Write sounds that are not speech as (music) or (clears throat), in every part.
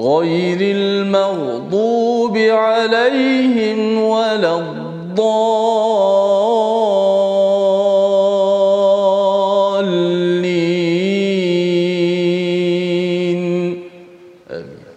غير المغضوب عليهم ولا الضالين. آمين.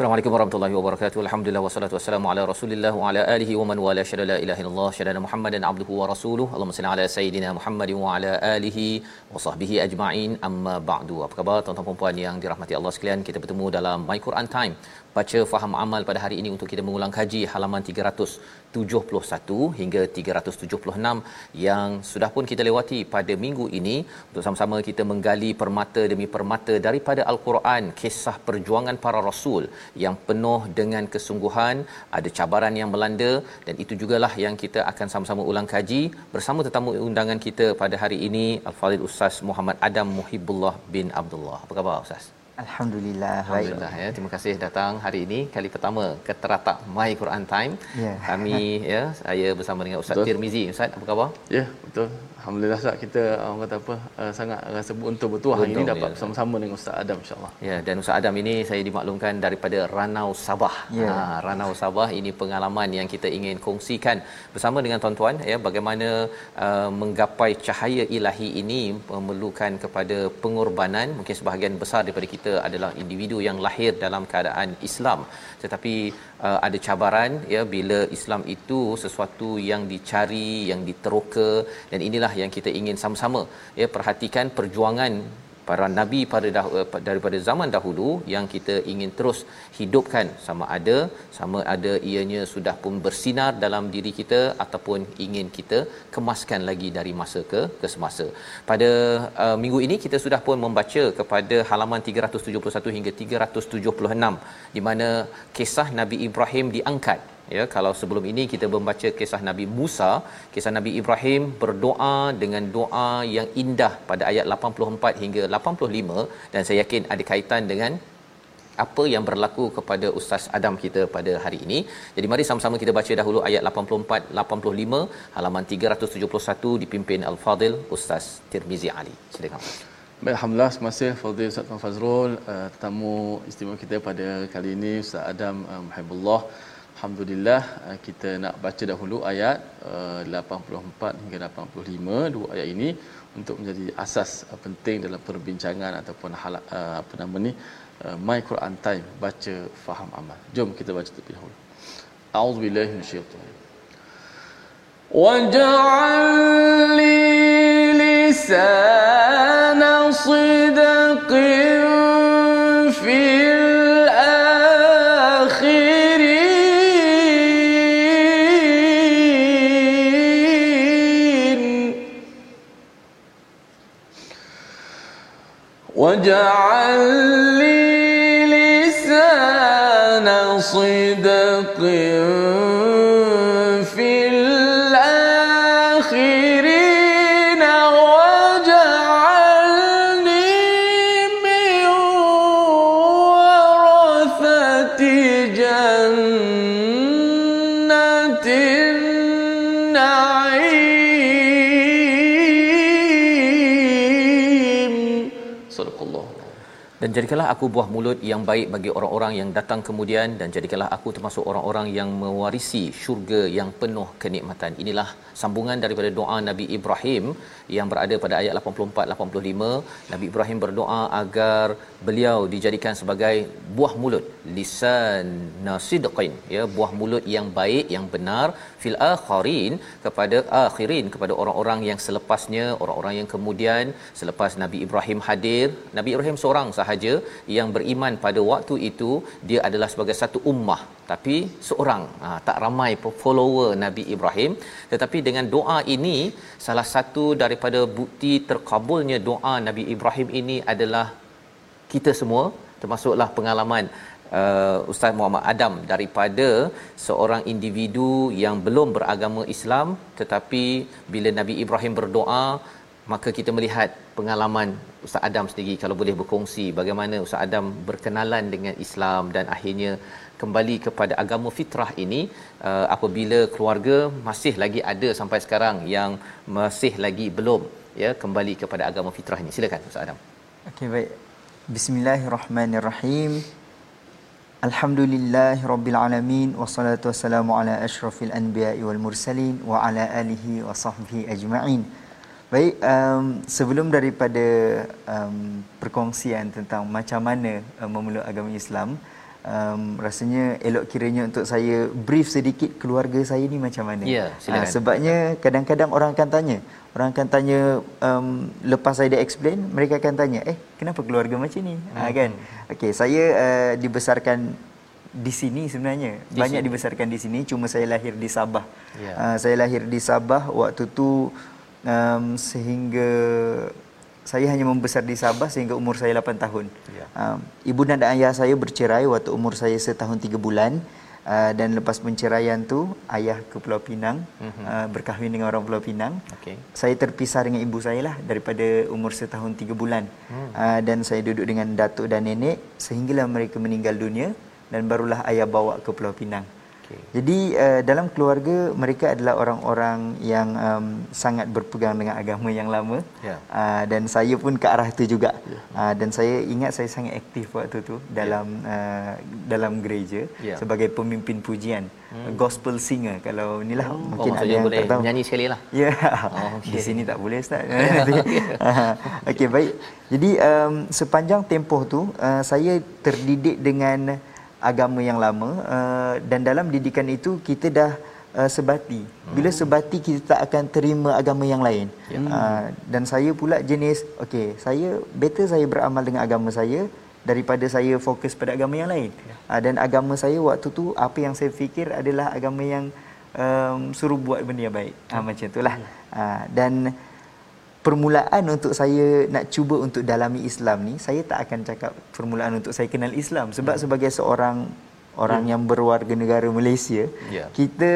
Assalamualaikum warahmatullahi wabarakatuh. Alhamdulillah wassalatu wassalamu ala Rasulillah wa ala alihi wa man wala syada la ilaha illallah syada Muhammadan abduhu wa rasuluh. Allahumma salli ala sayidina Muhammad wa ala alihi wa sahbihi ajma'in. Amma ba'du. Apa khabar tuan-tuan dan puan yang dirahmati Allah sekalian? Kita bertemu dalam My Quran Time. Baca faham amal pada hari ini untuk kita mengulang kaji halaman 371 hingga 376 yang sudah pun kita lewati pada minggu ini untuk sama-sama kita menggali permata demi permata daripada al-Quran kisah perjuangan para rasul yang penuh dengan kesungguhan ada cabaran yang melanda dan itu jugalah yang kita akan sama-sama ulang kaji bersama tetamu undangan kita pada hari ini Al-Fadhil Ustaz Muhammad Adam Muhibullah bin Abdullah. Apa khabar Ustaz Alhamdulillah. Alhamdulillah ya. Terima kasih datang hari ini kali pertama ke teratak My Quran Time. Ya. Kami ya saya bersama dengan Ustaz Betul. Tirmizi. Ustaz apa khabar? Ya, betul. Alhamdulillah Ustaz kita orang kata apa uh, sangat rasa beruntung betul hari ini dapat ya, Ustaz. bersama-sama dengan Ustaz Adam insya-Allah. Ya dan Ustaz Adam ini saya dimaklumkan daripada Ranau Sabah. Ya. Ha, Ranau Sabah ini pengalaman yang kita ingin kongsikan bersama dengan tuan-tuan ya bagaimana uh, menggapai cahaya ilahi ini memerlukan kepada pengorbanan. Mungkin sebahagian besar daripada kita adalah individu yang lahir dalam keadaan Islam tetapi uh, ada cabaran ya bila Islam itu sesuatu yang dicari, yang diteroka dan inilah yang kita ingin sama-sama ya perhatikan perjuangan para nabi pada dah, eh, daripada zaman dahulu yang kita ingin terus hidupkan sama ada sama ada ianya sudah pun bersinar dalam diri kita ataupun ingin kita kemaskan lagi dari masa ke ke semasa. Pada uh, minggu ini kita sudah pun membaca kepada halaman 371 hingga 376 di mana kisah Nabi Ibrahim diangkat ya kalau sebelum ini kita membaca kisah Nabi Musa kisah Nabi Ibrahim berdoa dengan doa yang indah pada ayat 84 hingga 85 dan saya yakin ada kaitan dengan apa yang berlaku kepada Ustaz Adam kita pada hari ini. Jadi mari sama-sama kita baca dahulu ayat 84 85 halaman 371 dipimpin Al-Fadil Ustaz Tirmizi Ali. Silakan. Baik, Alhamdulillah, terima kasih Fadil Ustaz Fazrul, uh, tetamu istimewa kita pada kali ini Ustaz Adam uh, Muhibullah. Alhamdulillah uh, kita nak baca dahulu ayat uh, 84 hingga 85 dua ayat ini untuk menjadi asas uh, penting dalam perbincangan ataupun hal, uh, apa nama ni uh, My Quran Time baca faham amal. Jom kita baca terlebih dahulu. A'udzubillahi minasyaitanir واجعل لي لسان صدق واجعل لي لسان صدق dan jadikanlah aku buah mulut yang baik bagi orang-orang yang datang kemudian. Dan jadikanlah aku termasuk orang-orang yang mewarisi syurga yang penuh kenikmatan. Inilah sambungan daripada doa Nabi Ibrahim yang berada pada ayat 84 85 Nabi Ibrahim berdoa agar beliau dijadikan sebagai buah mulut lisan nasidqin ya buah mulut yang baik yang benar fil akhirin kepada akhirin kepada orang-orang yang selepasnya orang-orang yang kemudian selepas Nabi Ibrahim hadir. Nabi Ibrahim seorang sahaja yang beriman pada waktu itu dia adalah sebagai satu ummah tapi seorang. Ha, tak ramai follower Nabi Ibrahim. Tetapi dengan doa ini salah satu daripada bukti terkabulnya doa Nabi Ibrahim ini adalah kita semua termasuklah pengalaman uh, Ustaz Muhammad Adam daripada seorang individu yang belum beragama Islam tetapi bila Nabi Ibrahim berdoa maka kita melihat pengalaman Ustaz Adam sendiri. Kalau boleh berkongsi bagaimana Ustaz Adam berkenalan dengan Islam dan akhirnya kembali kepada agama fitrah ini uh, apabila keluarga masih lagi ada sampai sekarang yang masih lagi belum ya kembali kepada agama fitrah ini. Silakan Ustaz Adam. Okey baik. Bismillahirrahmanirrahim Alhamdulillahi Rabbil Alamin Wassalatu wassalamu ala ashrafil anbiya'i wal mursalin Wa ala alihi wa sahbihi ajma'in. Baik, um, sebelum daripada um, perkongsian tentang macam mana um, memeluk agama Islam um, rasanya elok kiranya untuk saya brief sedikit keluarga saya ni macam mana. Ya, silakan. Uh, sebabnya kadang-kadang orang akan tanya, orang akan tanya um, lepas saya dah explain, mereka akan tanya, "Eh, kenapa keluarga macam ni?" Hmm. Uh, kan. Okey, saya uh, dibesarkan di sini sebenarnya. Di Banyak sini. dibesarkan di sini, cuma saya lahir di Sabah. Ya. Uh, saya lahir di Sabah waktu tu um, sehingga saya hanya membesar di Sabah sehingga umur saya 8 tahun. Ya. Um, ibu dan ayah saya bercerai waktu umur saya setahun 3 bulan. Uh, dan lepas penceraian tu ayah ke Pulau Pinang uh-huh. uh, berkahwin dengan orang Pulau Pinang. Okay. Saya terpisah dengan ibu saya lah daripada umur setahun tiga bulan. Hmm. Uh, dan saya duduk dengan datuk dan nenek sehinggalah mereka meninggal dunia dan barulah ayah bawa ke Pulau Pinang. Okay. Jadi uh, dalam keluarga mereka adalah orang-orang yang um, sangat berpegang dengan agama yang lama yeah. uh, dan saya pun ke arah itu juga yeah. uh, dan saya ingat saya sangat aktif waktu tu dalam yeah. uh, dalam gereja yeah. sebagai pemimpin pujian hmm. gospel singer kalau inilah oh, mungkin ada yang boleh tahu nyanyi sekali lah ya yeah. oh, (laughs) okay. di sini tak boleh ustaz (laughs) (laughs) okey baik jadi um, sepanjang tempoh tu uh, saya terdidik dengan agama yang lama uh, dan dalam didikan itu kita dah uh, sebati. Bila hmm. sebati kita tak akan terima agama yang lain. Ya. Uh, dan saya pula jenis okey, saya better saya beramal dengan agama saya daripada saya fokus pada agama yang lain. Ya. Uh, dan agama saya waktu tu apa yang saya fikir adalah agama yang um, suruh buat benda yang baik. Ya. Uh, macam itulah. Uh, dan permulaan untuk saya nak cuba untuk dalami Islam ni saya tak akan cakap permulaan untuk saya kenal Islam sebab hmm. sebagai seorang orang hmm. yang berwarga negara Malaysia yeah. kita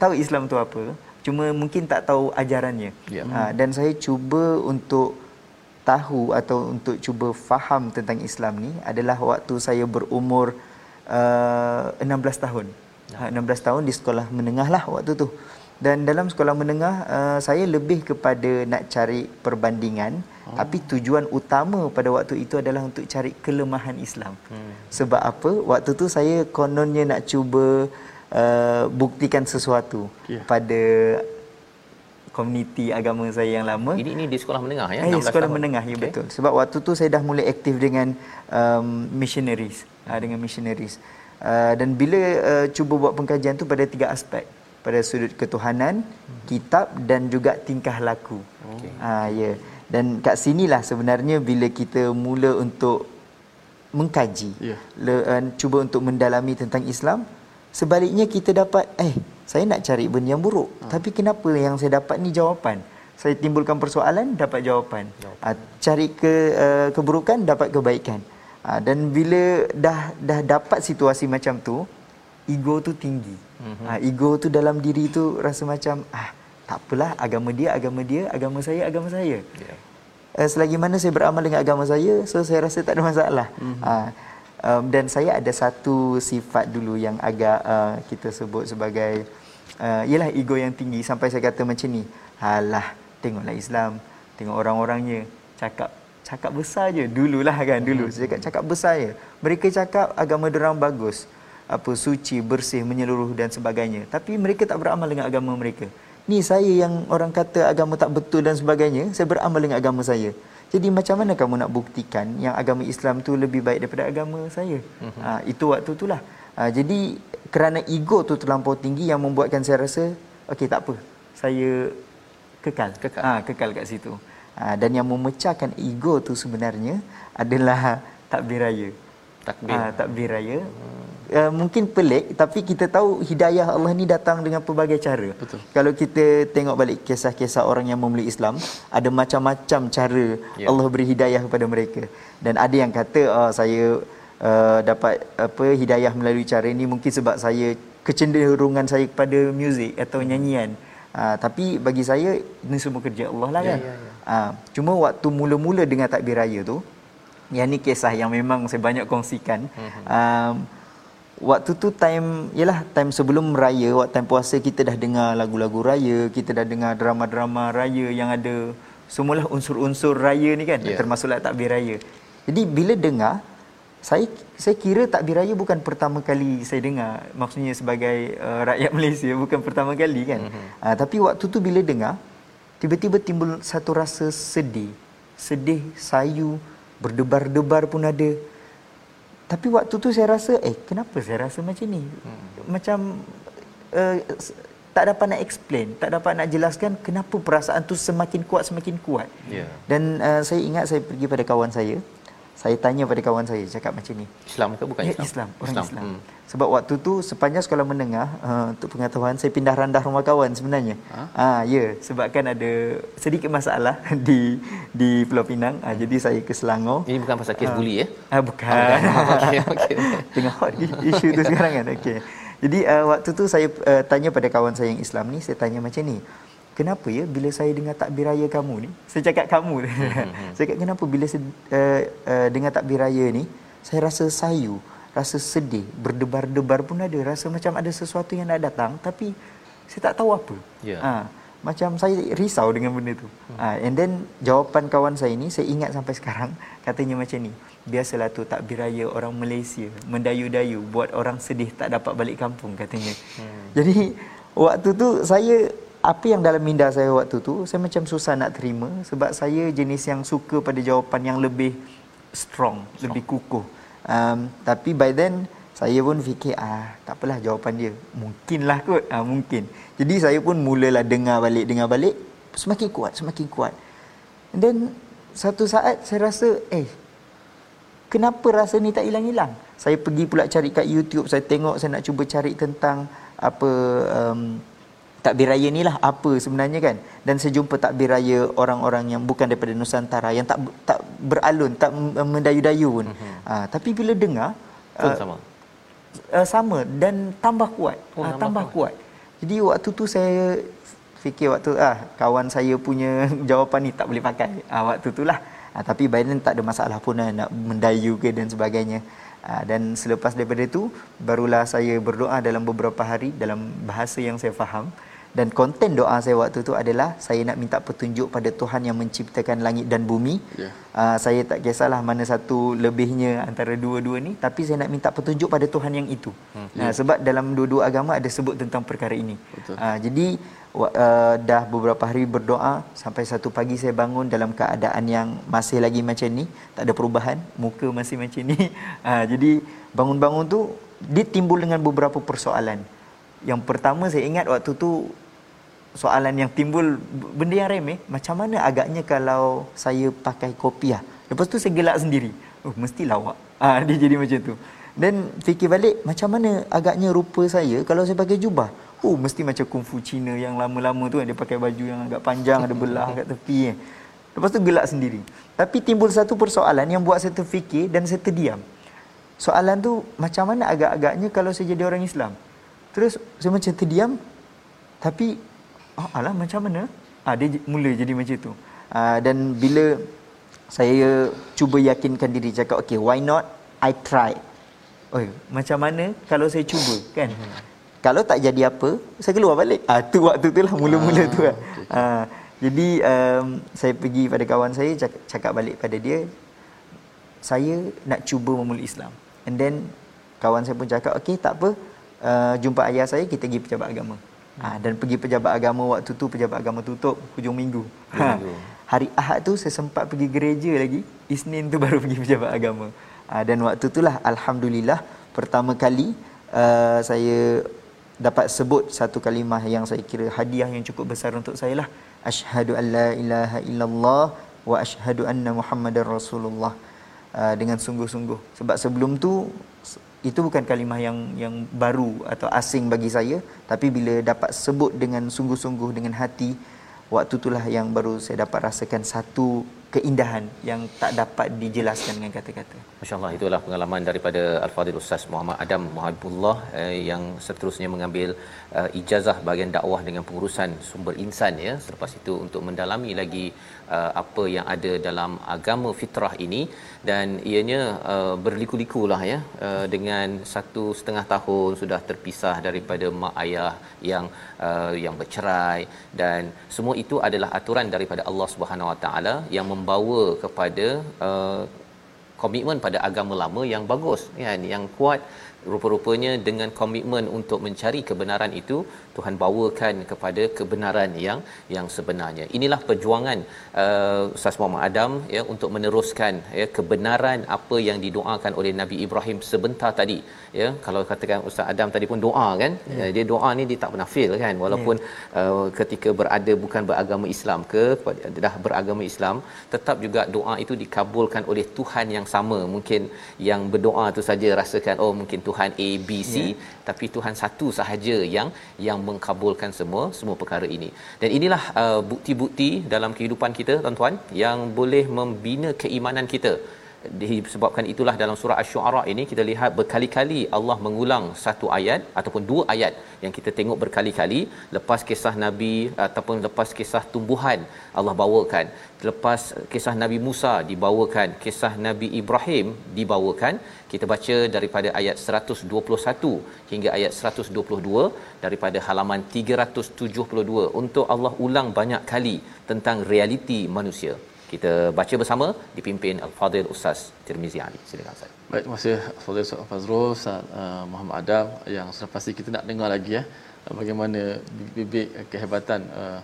tahu Islam tu apa cuma mungkin tak tahu ajarannya yeah. ha, dan saya cuba untuk tahu atau untuk cuba faham tentang Islam ni adalah waktu saya berumur uh, 16 tahun yeah. ha, 16 tahun di sekolah menengah lah waktu tu dan dalam sekolah menengah uh, saya lebih kepada nak cari perbandingan oh. tapi tujuan utama pada waktu itu adalah untuk cari kelemahan Islam. Hmm. Sebab apa? Waktu tu saya kononnya nak cuba uh, buktikan sesuatu yeah. pada komuniti agama saya yang lama. Ini ini di sekolah menengah ya. Eh, sekolah tahun. menengah ya okay. betul. Sebab waktu tu saya dah mulai aktif dengan um, missionaries, hmm. dengan missionaries. Uh, dan bila uh, cuba buat pengkajian tu pada tiga aspek pada sudut ketuhanan, kitab dan juga tingkah laku. Okay. Ha, ya. Dan kat sinilah sebenarnya bila kita mula untuk mengkaji, yeah. le, uh, cuba untuk mendalami tentang Islam, sebaliknya kita dapat, eh, saya nak cari benda yang buruk. Ha. Tapi kenapa yang saya dapat ni jawapan? Saya timbulkan persoalan, dapat jawapan. jawapan. Ha, cari ke uh, keburukan, dapat kebaikan. Ha, dan bila dah dah dapat situasi macam tu, ego tu tinggi. Mm-hmm. Uh, ego tu dalam diri tu rasa macam ah tak apalah agama dia agama dia agama saya agama saya. Yeah. Uh, selagi mana saya beramal dengan agama saya so saya rasa tak ada masalah. Mm-hmm. Uh, um, dan saya ada satu sifat dulu yang agak uh, kita sebut sebagai uh, ialah ego yang tinggi sampai saya kata macam ni. Halah tengoklah Islam, tengok orang-orangnya cakap cakap besar je dululah kan dulu saya cakap cakap besar je mereka cakap agama orang bagus apa suci bersih menyeluruh dan sebagainya tapi mereka tak beramal dengan agama mereka ni saya yang orang kata agama tak betul dan sebagainya saya beramal dengan agama saya jadi macam mana kamu nak buktikan yang agama Islam tu lebih baik daripada agama saya uh-huh. ha, itu waktu itulah ha, jadi kerana ego tu terlampau tinggi yang membuatkan saya rasa okey tak apa saya kekal kekal ha, kekal kat situ Ha, dan yang memecahkan ego tu sebenarnya adalah takbir raya. Takbir. Ha, takbir raya. Hmm. Uh, mungkin pelik tapi kita tahu hidayah Allah ni datang dengan pelbagai cara. Betul. Kalau kita tengok balik kisah-kisah orang yang memeluk Islam, ada macam-macam cara yeah. Allah beri hidayah kepada mereka. Dan ada yang kata oh, saya uh, dapat apa hidayah melalui cara ini mungkin sebab saya kecenderungan saya kepada muzik atau nyanyian. Uh, tapi bagi saya ini semua kerja Allah lah ya, kan. Yeah, yeah, yeah. Uh, cuma waktu mula-mula dengan takbir raya tu, yang ni kisah yang memang saya banyak kongsikan. Uh-huh. Um, waktu tu time, yalah time sebelum raya, waktu time puasa kita dah dengar lagu-lagu raya, kita dah dengar drama-drama raya yang ada semualah unsur-unsur raya ni kan, yeah. termasuklah takbir raya. Jadi bila dengar, saya saya kira takbir raya bukan pertama kali saya dengar maksudnya sebagai uh, rakyat (laughs) Malaysia bukan pertama kali kan uh-huh. uh, tapi waktu tu bila dengar tiba-tiba timbul satu rasa sedih sedih sayu berdebar-debar pun ada tapi waktu tu saya rasa eh kenapa saya rasa macam ni hmm. macam uh, tak dapat nak explain tak dapat nak jelaskan kenapa perasaan tu semakin kuat semakin kuat yeah. dan uh, saya ingat saya pergi pada kawan saya saya tanya pada kawan saya cakap macam ni. Islam ke bukan ya, Islam? Islam. Orang Islam, Islam. Hmm. sebab waktu tu sepanjang sekolah menengah uh, untuk pengetahuan saya pindah randah rumah kawan sebenarnya. Ha? ah ha, ya. Sebab kan ada sedikit masalah (laughs) di di Pulau Pinang. Uh, jadi saya ke Selangor. Ini bukan pasal kes uh, buli ya? Ah uh, bukan. Okey okey (laughs) tengah hot isu tu sekarang kan. Okey. Jadi uh, waktu tu saya uh, tanya pada kawan saya yang Islam ni saya tanya macam ni kenapa ya bila saya dengar takbir raya kamu ni saya cakap kamu hmm. (laughs) saya cakap kenapa bila saya uh, uh, dengar takbir raya ni saya rasa sayu rasa sedih berdebar-debar pun ada rasa macam ada sesuatu yang nak datang tapi saya tak tahu apa yeah. ha, macam saya risau dengan benda tu hmm. ha, and then jawapan kawan saya ni saya ingat sampai sekarang (laughs) katanya macam ni biasalah tu takbir raya orang Malaysia mendayu-dayu buat orang sedih tak dapat balik kampung katanya hmm. jadi waktu tu saya apa yang dalam minda saya waktu tu saya macam susah nak terima sebab saya jenis yang suka pada jawapan yang lebih strong, strong. lebih kukuh. Um, tapi by then saya pun fikir ah tak apalah jawapan dia. Mungkinlah kot. Ah mungkin. Jadi saya pun mulalah dengar balik dengar balik semakin kuat semakin kuat. And then satu saat saya rasa eh kenapa rasa ni tak hilang-hilang? Saya pergi pula cari kat YouTube, saya tengok saya nak cuba cari tentang apa um, takbir raya ni lah apa sebenarnya kan. Dan saya jumpa takbir raya orang-orang yang bukan daripada Nusantara yang tak tak beralun tak mendayu-dayu pun. Mm-hmm. uh, tapi bila dengar uh, sama. uh, sama dan tambah kuat. Oh, uh, tambah kuat. kuat. Jadi waktu tu saya fikir waktu ah kawan saya punya (laughs) jawapan ni tak boleh pakai. Uh, waktu tu lah. Uh, tapi by then tak ada masalah pun uh, nak mendayu ke dan sebagainya. Uh, dan selepas daripada itu barulah saya berdoa dalam beberapa hari dalam bahasa yang saya faham dan konten doa saya waktu tu adalah saya nak minta petunjuk pada Tuhan yang menciptakan langit dan bumi. Yeah. Uh, saya tak kisahlah mana satu lebihnya antara dua-dua ni tapi saya nak minta petunjuk pada Tuhan yang itu. Hmm. Uh, sebab dalam dua-dua agama ada sebut tentang perkara ini. Uh, jadi uh, dah beberapa hari berdoa sampai satu pagi saya bangun dalam keadaan yang masih lagi macam ni, tak ada perubahan, muka masih macam ni. Uh, (laughs) jadi bangun-bangun tu dia timbul dengan beberapa persoalan. Yang pertama saya ingat waktu tu soalan yang timbul benda yang remeh macam mana agaknya kalau saya pakai kopiah lepas tu saya gelak sendiri. Oh mesti lawak. Ah (laughs) dia jadi macam tu. Dan fikir balik macam mana agaknya rupa saya kalau saya pakai jubah? Oh mesti macam kungfu Cina yang lama-lama tu dia pakai baju yang agak panjang ada belah kat tepi eh. lepas tu gelak sendiri. Tapi timbul satu persoalan yang buat saya terfikir dan saya terdiam. Soalan tu macam mana agak-agaknya kalau saya jadi orang Islam? Terus saya macam terdiam tapi oh, alah macam mana ah dia mula jadi macam tu ah, dan bila saya cuba yakinkan diri cakap okay why not i try oh macam mana kalau saya cuba kan hmm. kalau tak jadi apa saya keluar balik ah tu waktu tu lah mula-mula ah, tu kan okay. ah, Jadi um, saya pergi pada kawan saya cakap, cakap balik pada dia saya nak cuba memeluk Islam. And then kawan saya pun cakap okey tak apa uh, jumpa ayah saya kita pergi pejabat agama. Ha, dan pergi pejabat agama waktu tu pejabat agama tutup hujung minggu. Ha, hari Ahad tu saya sempat pergi gereja lagi. Isnin tu (laughs) baru pergi pejabat agama. Ha, dan waktu itulah alhamdulillah pertama kali uh, saya dapat sebut satu kalimah yang saya kira hadiah yang cukup besar untuk saya lah asyhadu an la ilaha illallah wa asyhadu anna muhammadar rasulullah uh, dengan sungguh-sungguh sebab sebelum tu itu bukan kalimah yang yang baru atau asing bagi saya tapi bila dapat sebut dengan sungguh-sungguh dengan hati waktu itulah yang baru saya dapat rasakan satu keindahan yang tak dapat dijelaskan dengan kata-kata. Masya-Allah itulah pengalaman daripada Al-Fadhil Ustaz Muhammad Adam Muhammadullah eh, yang seterusnya mengambil uh, ijazah bahagian dakwah dengan pengurusan sumber insan ya. Selepas itu untuk mendalami lagi uh, apa yang ada dalam agama fitrah ini. Dan ianya uh, berliku-liku lah ya uh, dengan satu setengah tahun sudah terpisah daripada mak ayah yang uh, yang bercerai. Dan semua itu adalah aturan daripada Allah Subhanahu Wa Taala yang membawa kepada uh, komitmen pada agama lama yang bagus. Kan? Yang kuat rupa-rupanya dengan komitmen untuk mencari kebenaran itu Tuhan bawakan kepada kebenaran yang yang sebenarnya. Inilah perjuangan uh, Ustaz Muhammad Adam ya untuk meneruskan ya kebenaran apa yang didoakan oleh Nabi Ibrahim sebentar tadi. Ya, kalau katakan Ustaz Adam tadi pun doa kan. Yeah. Ya, dia doa ni dia tak pernah fail kan walaupun yeah. uh, ketika berada bukan beragama Islam ke dah beragama Islam tetap juga doa itu dikabulkan oleh Tuhan yang sama. Mungkin yang berdoa tu saja rasakan oh mungkin Tuhan A B C yeah. tapi Tuhan satu sahaja yang yang mengkabulkan semua semua perkara ini. Dan inilah uh, bukti-bukti dalam kehidupan kita tuan-tuan yang boleh membina keimanan kita disebabkan itulah dalam surah asy-syu'ara ini kita lihat berkali-kali Allah mengulang satu ayat ataupun dua ayat yang kita tengok berkali-kali. Lepas kisah nabi ataupun lepas kisah tumbuhan Allah bawakan. Lepas kisah nabi Musa dibawakan kisah nabi Ibrahim dibawakan. Kita baca daripada ayat 121 hingga ayat 122 daripada halaman 372 untuk Allah ulang banyak kali tentang realiti manusia kita baca bersama dipimpin Al-Fadhil Ustaz Tirmizi Ali. Silakan Ustaz. Baik, terima kasih Fadhil Ustaz Fazrul, Ustaz uh, Muhammad Adam yang sudah pasti kita nak dengar lagi ya bagaimana bibit kehebatan uh,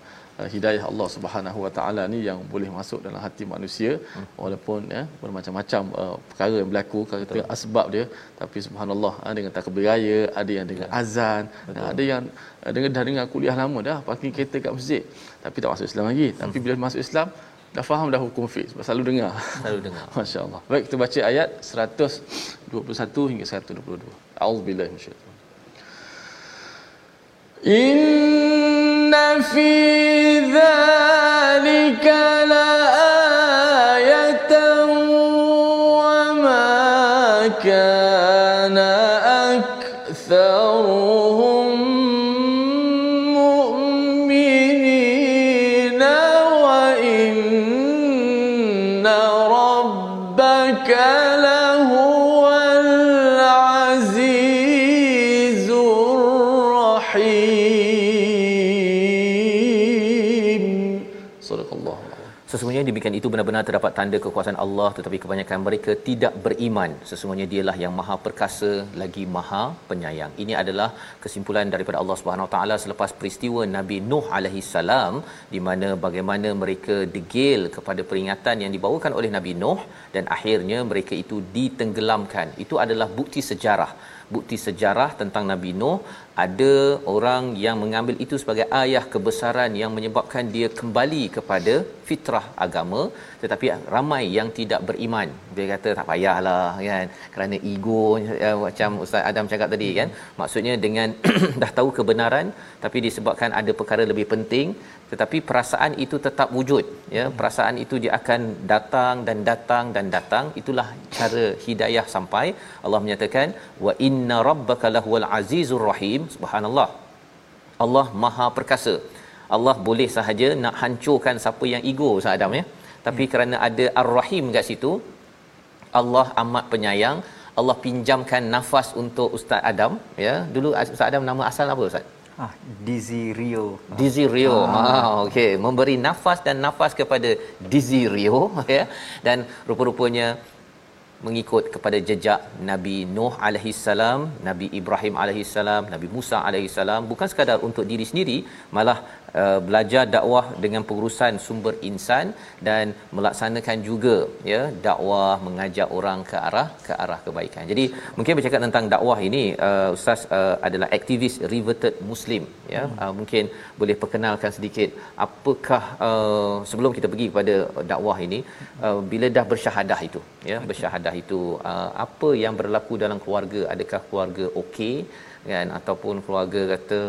hidayah Allah Subhanahu Wa Taala ni yang boleh masuk dalam hati manusia hmm. walaupun ya bermacam-macam uh, perkara yang berlaku kata asbab dia tapi subhanallah uh, dengan takbir raya ada yang dengan azan uh, ada yang uh, dengan dah dengar kuliah lama dah parking kereta kat masjid tapi tak masuk Islam lagi tapi hmm. bila masuk Islam dah faham dah hukum fiqh sebab selalu dengar. Selalu dengar. (laughs) masya-Allah. Baik kita baca ayat 121 hingga 122 auzubillahi minasyaitanir inna fi Demikian itu benar-benar terdapat tanda kekuasaan Allah tetapi kebanyakan mereka tidak beriman. Sesungguhnya dialah yang Maha Perkasa lagi Maha Penyayang. Ini adalah kesimpulan daripada Allah Subhanahu Taala selepas peristiwa Nabi Nuh alaihi salam di mana bagaimana mereka degil kepada peringatan yang dibawakan oleh Nabi Nuh dan akhirnya mereka itu ditenggelamkan. Itu adalah bukti sejarah bukti sejarah tentang Nabi Nuh ada orang yang mengambil itu sebagai ayah kebesaran yang menyebabkan dia kembali kepada fitrah agama tetapi ramai yang tidak beriman. Dia kata tak payahlah kan? Kerana ego ya, macam Ustaz Adam cakap tadi kan? Maksudnya dengan (clears throat) dah tahu kebenaran tapi disebabkan ada perkara lebih penting tetapi perasaan itu tetap wujud ya? Perasaan itu dia akan datang dan datang dan datang. Itulah cara hidayah sampai. Allah menyatakan wa inna rabbaka lahuwal azizur rahim subhanallah Allah maha perkasa Allah boleh sahaja nak hancurkan siapa yang ego Ustaz Adam ya tapi hmm. kerana ada ar-rahim kat situ Allah amat penyayang Allah pinjamkan nafas untuk Ustaz Adam ya dulu Ustaz Adam nama asal apa Ustaz Ah, Dizzy Rio. Rio. Ah. Ha okey, memberi nafas dan nafas kepada Dizzy Rio (laughs) ya. Dan rupa-rupanya mengikut kepada jejak Nabi Nuh alaihi salam, Nabi Ibrahim alaihi salam, Nabi Musa alaihi salam. Bukan sekadar untuk diri sendiri malah uh, belajar dakwah dengan pengurusan sumber insan dan melaksanakan juga ya dakwah mengajak orang ke arah ke arah kebaikan. Jadi mungkin bercakap tentang dakwah ini uh, ustaz uh, adalah aktivis reverted muslim ya. Hmm. Uh, mungkin boleh perkenalkan sedikit apakah uh, sebelum kita pergi kepada dakwah ini uh, bila dah bersyahadah itu ya bersyahadah itu uh, apa yang berlaku dalam keluarga adakah keluarga okey kan ataupun keluarga kata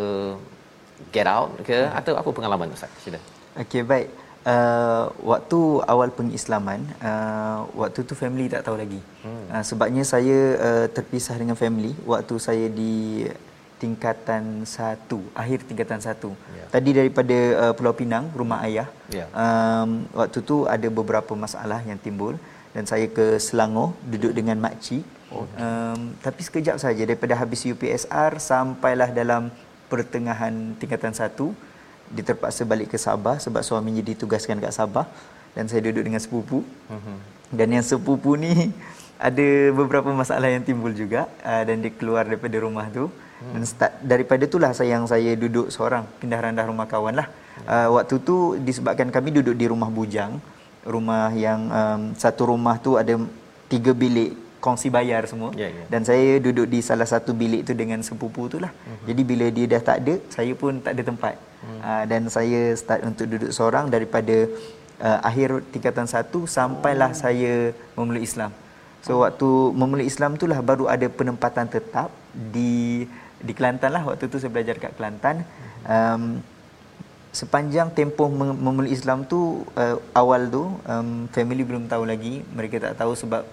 get out ke hmm. atau apa pengalaman ustaz sila okey baik uh, waktu awal pengislaman uh, waktu tu family tak tahu lagi hmm. uh, sebabnya saya uh, terpisah dengan family waktu saya di tingkatan satu akhir tingkatan satu yeah. tadi daripada uh, Pulau Pinang rumah ayah yeah. um, waktu tu ada beberapa masalah yang timbul dan saya ke Selangor duduk dengan makcik okay. um, tapi sekejap saja daripada habis UPSR sampailah dalam pertengahan tingkatan satu dia terpaksa balik ke Sabah sebab suaminya ditugaskan kat Sabah dan saya duduk dengan sepupu uh-huh. dan yang sepupu ni (laughs) ada beberapa masalah yang timbul juga uh, dan dia keluar daripada rumah tu uh-huh. dan start, daripada itulah saya yang saya duduk seorang pindah randah rumah kawan lah uh, waktu tu disebabkan kami duduk di rumah bujang rumah yang um, satu rumah tu ada tiga bilik kongsi bayar semua yeah, yeah. dan saya duduk di salah satu bilik tu dengan sepupu tu lah uh-huh. jadi bila dia dah tak ada saya pun tak ada tempat uh-huh. uh, dan saya start untuk duduk seorang daripada uh, akhir tingkatan satu sampailah oh. saya memeluk Islam so oh. waktu memeluk Islam tu lah baru ada penempatan tetap di di Kelantan lah waktu tu saya belajar kat Kelantan um, sepanjang tempoh memeluk Islam tu uh, awal tu um, family belum tahu lagi mereka tak tahu sebab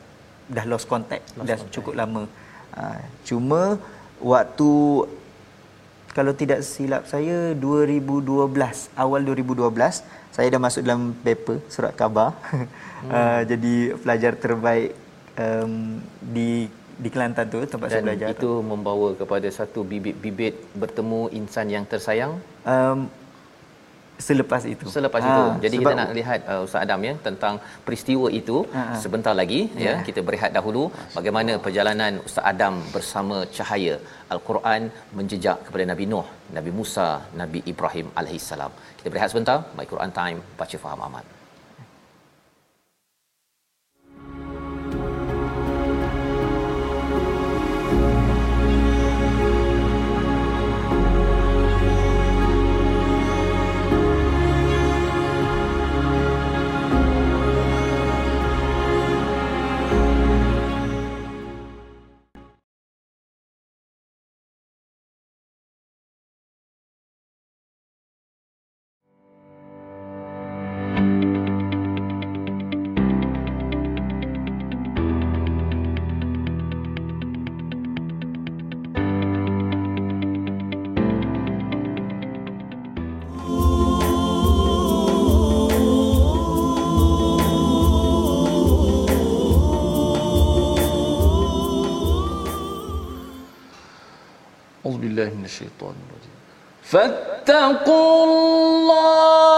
dah lost contact lost dah contact. cukup lama uh, cuma waktu kalau tidak silap saya 2012 awal 2012 saya dah masuk dalam paper surat khabar (laughs) hmm. uh, jadi pelajar terbaik um, di di Kelantan tu tempat Dan saya belajar itu tu. membawa kepada satu bibit-bibit bertemu insan yang tersayang um, selepas itu. Selepas ha, itu. Jadi kita nak lihat uh, Ustaz Adam ya tentang peristiwa itu ha, ha. sebentar lagi ya. ya. Kita berehat dahulu bagaimana perjalanan Ustaz Adam bersama cahaya Al-Quran menjejak kepada Nabi Nuh, Nabi Musa, Nabi Ibrahim alaihissalam. Kita berehat sebentar. My Quran Time baca faham amal. الشيطان الرجيم. فاتقوا الله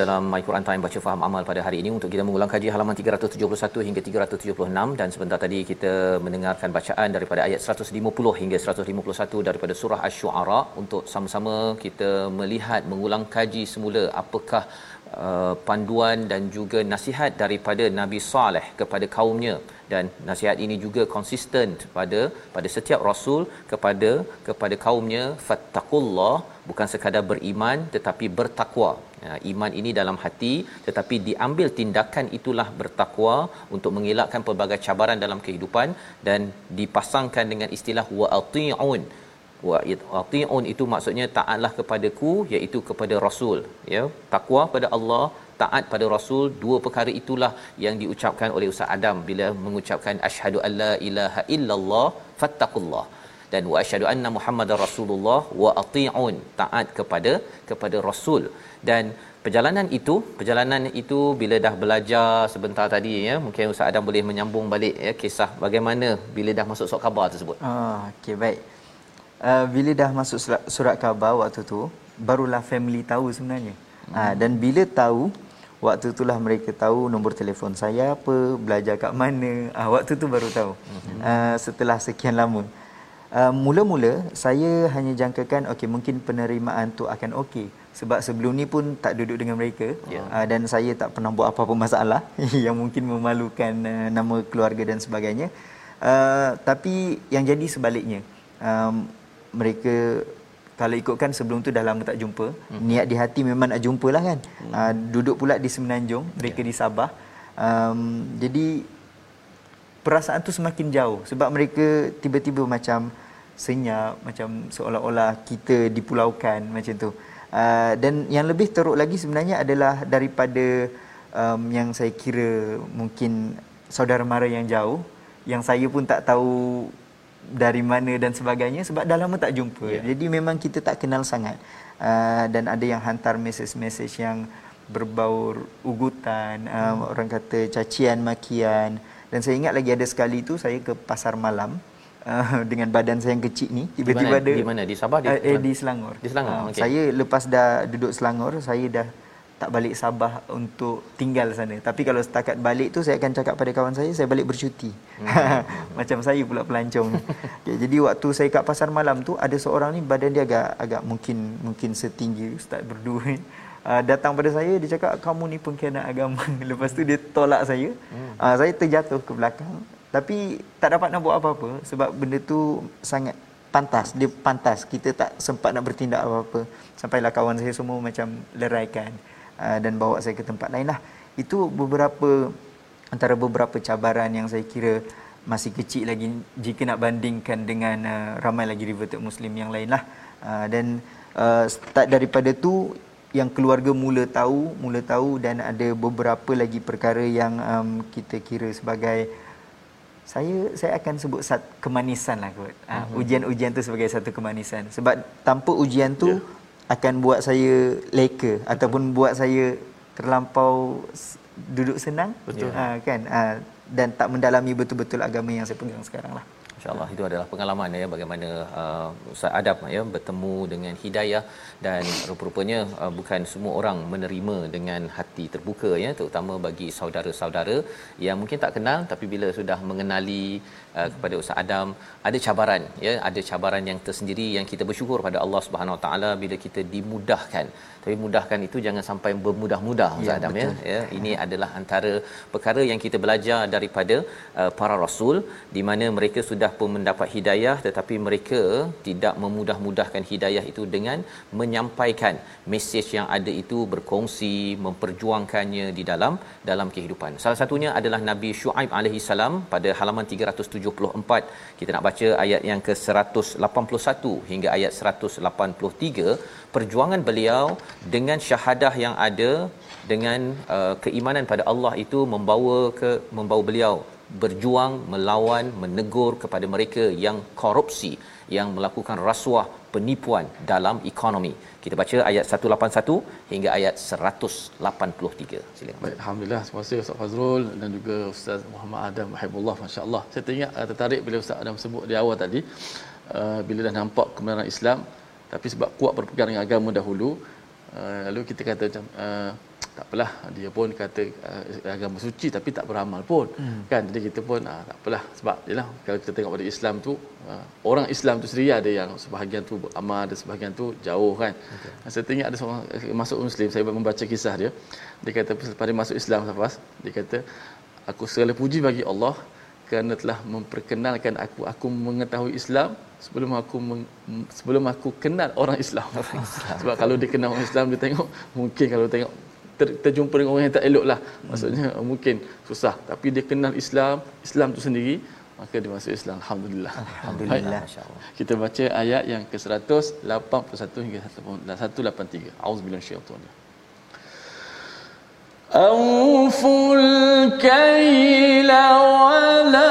dalam My Quran Time baca faham amal pada hari ini. Untuk kita mengulang kaji halaman 371 hingga 376 dan sebentar tadi kita mendengarkan bacaan daripada ayat 150 hingga 151 daripada surah Asy-Syu'ara untuk sama-sama kita melihat mengulang kaji semula apakah uh, panduan dan juga nasihat daripada Nabi Saleh kepada kaumnya. Dan nasihat ini juga konsisten pada pada setiap rasul kepada kepada kaumnya fattaqullah. Bukan sekadar beriman tetapi bertakwa iman ini dalam hati tetapi diambil tindakan itulah bertakwa untuk mengelakkan pelbagai cabaran dalam kehidupan dan dipasangkan dengan istilah wa atiun. Wa atiun itu maksudnya taatlah kepadaku iaitu kepada rasul ya. Takwa pada Allah taat pada rasul dua perkara itulah yang diucapkan oleh Ustaz Adam bila mengucapkan asyhadu alla ilaha illallah fattaqullah. Dan wa asyhadu anna muhammadar rasulullah wa atiun taat kepada kepada rasul dan perjalanan itu perjalanan itu bila dah belajar sebentar tadi ya mungkin Ustaz Adam boleh menyambung balik ya kisah bagaimana bila dah masuk surat khabar tersebut. Ah okey baik. Uh, bila dah masuk surat, surat khabar waktu tu barulah family tahu sebenarnya. Hmm. Uh, dan bila tahu waktu itulah mereka tahu nombor telefon saya apa, belajar kat mana. Ah uh, waktu tu baru tahu. Hmm. Uh, setelah sekian lama. Uh, mula-mula saya hanya jangkakan okey mungkin penerimaan tu akan okey sebab sebelum ni pun tak duduk dengan mereka yeah. uh, dan saya tak pernah buat apa-apa masalah (laughs) yang mungkin memalukan uh, nama keluarga dan sebagainya uh, tapi yang jadi sebaliknya um, mereka kalau ikutkan sebelum tu dah lama tak jumpa hmm. niat di hati memang nak jumpa lah kan hmm. uh, duduk pula di Semenanjung mereka yeah. di Sabah um, jadi perasaan tu semakin jauh sebab mereka tiba-tiba macam senyap macam seolah-olah kita dipulaukan macam tu Uh, dan yang lebih teruk lagi sebenarnya adalah daripada um, yang saya kira mungkin saudara mara yang jauh yang saya pun tak tahu dari mana dan sebagainya sebab dah lama tak jumpa. Yeah. Jadi memang kita tak kenal sangat. Uh, dan ada yang hantar mesej-mesej yang berbau ugutan, um, hmm. orang kata cacian, makian. Dan saya ingat lagi ada sekali tu saya ke pasar malam uh, dengan badan saya yang kecil ni tiba-tiba ada di mana di Sabah di, uh, eh, di Selangor. Di Selangor. Uh, okay. Saya lepas dah duduk Selangor, saya dah tak balik Sabah untuk tinggal sana. Tapi kalau setakat balik tu saya akan cakap pada kawan saya saya balik bercuti. Hmm. (laughs) Macam saya pula pelancong. (laughs) okay, jadi waktu saya kat pasar malam tu ada seorang ni badan dia agak agak mungkin mungkin setinggi ustaz berdua. (laughs) Uh, datang pada saya dia cakap kamu ni pengkhianat agama. Lepas tu dia tolak saya. Hmm. Uh, saya terjatuh ke belakang. Tapi tak dapat nak buat apa-apa sebab benda tu sangat pantas. Dia pantas. Kita tak sempat nak bertindak apa-apa. Sampailah kawan saya semua macam leraikan uh, dan bawa saya ke tempat lain lah. Itu beberapa antara beberapa cabaran yang saya kira masih kecil lagi jika nak bandingkan dengan uh, ramai lagi reverted Muslim yang lain lah. Uh, dan uh, start daripada tu yang keluarga mula tahu, mula tahu dan ada beberapa lagi perkara yang um, kita kira sebagai saya saya akan sebut satu kemanisan lah kot. Uh-huh. Ujian-ujian tu sebagai satu kemanisan. Sebab tanpa ujian tu yeah. akan buat saya leka uh-huh. ataupun buat saya terlampau duduk senang. Betul. Uh, kan? Uh, dan tak mendalami betul-betul agama yang saya pegang sekarang lah. InsyaAllah itu adalah pengalaman ya bagaimana uh, Ustaz Adam ya bertemu dengan hidayah dan rupa-rupanya uh, bukan semua orang menerima dengan hati terbuka ya terutama bagi saudara-saudara yang mungkin tak kenal tapi bila sudah mengenali uh, kepada Ustaz Adam ada cabaran ya ada cabaran yang tersendiri yang kita bersyukur pada Allah Subhanahu Wa Taala bila kita dimudahkan tapi mudahkan itu jangan sampai bermudah-mudah Ustaz ya, Adam ya. ya ini adalah antara perkara yang kita belajar daripada uh, para rasul di mana mereka sudah pun mendapat hidayah tetapi mereka tidak memudah-mudahkan hidayah itu dengan menyampaikan mesej yang ada itu berkongsi memperjuangkannya di dalam dalam kehidupan. Salah satunya adalah Nabi Shu'aib alaihi salam pada halaman 374 kita nak baca ayat yang ke 181 hingga ayat 183 perjuangan beliau dengan syahadah yang ada dengan uh, keimanan pada Allah itu membawa ke membawa beliau berjuang melawan menegur kepada mereka yang korupsi yang melakukan rasuah penipuan dalam ekonomi. Kita baca ayat 181 hingga ayat 183. Silakan. Baik, alhamdulillah. Terima kasih Ustaz Fazrul dan juga Ustaz Muhammad Adam Mahibullah masya-Allah. Saya teringat uh, tertarik bila Ustaz Adam sebut di awal tadi uh, bila dah nampak kebenaran Islam tapi sebab kuat berpegang dengan agama dahulu uh, lalu kita kata macam uh, tak apalah dia pun kata uh, agama suci tapi tak beramal pun hmm. kan jadi kita pun uh, tak apalah sebab yalah kalau kita tengok pada Islam tu uh, orang Islam tu sendiri ada yang sebahagian tu beramal ada sebahagian tu jauh kan okay. saya tengok ada seorang masuk muslim saya membaca kisah dia dia kata pada masuk Islam safas dia kata aku segala puji bagi Allah kerana telah memperkenalkan aku aku mengetahui Islam sebelum aku meng, sebelum aku kenal orang Islam. (laughs) Sebab kalau dia kenal orang Islam dia tengok mungkin kalau tengok ter, terjumpa dengan orang yang tak elok lah. Maksudnya hmm. mungkin susah. Tapi dia kenal Islam, Islam tu sendiri maka dia masuk Islam alhamdulillah Alhamdulillah. Masya-Allah. kita baca ayat yang ke-181 hingga 183 auzubillahi minasyaitanir أوفوا الكيل ولا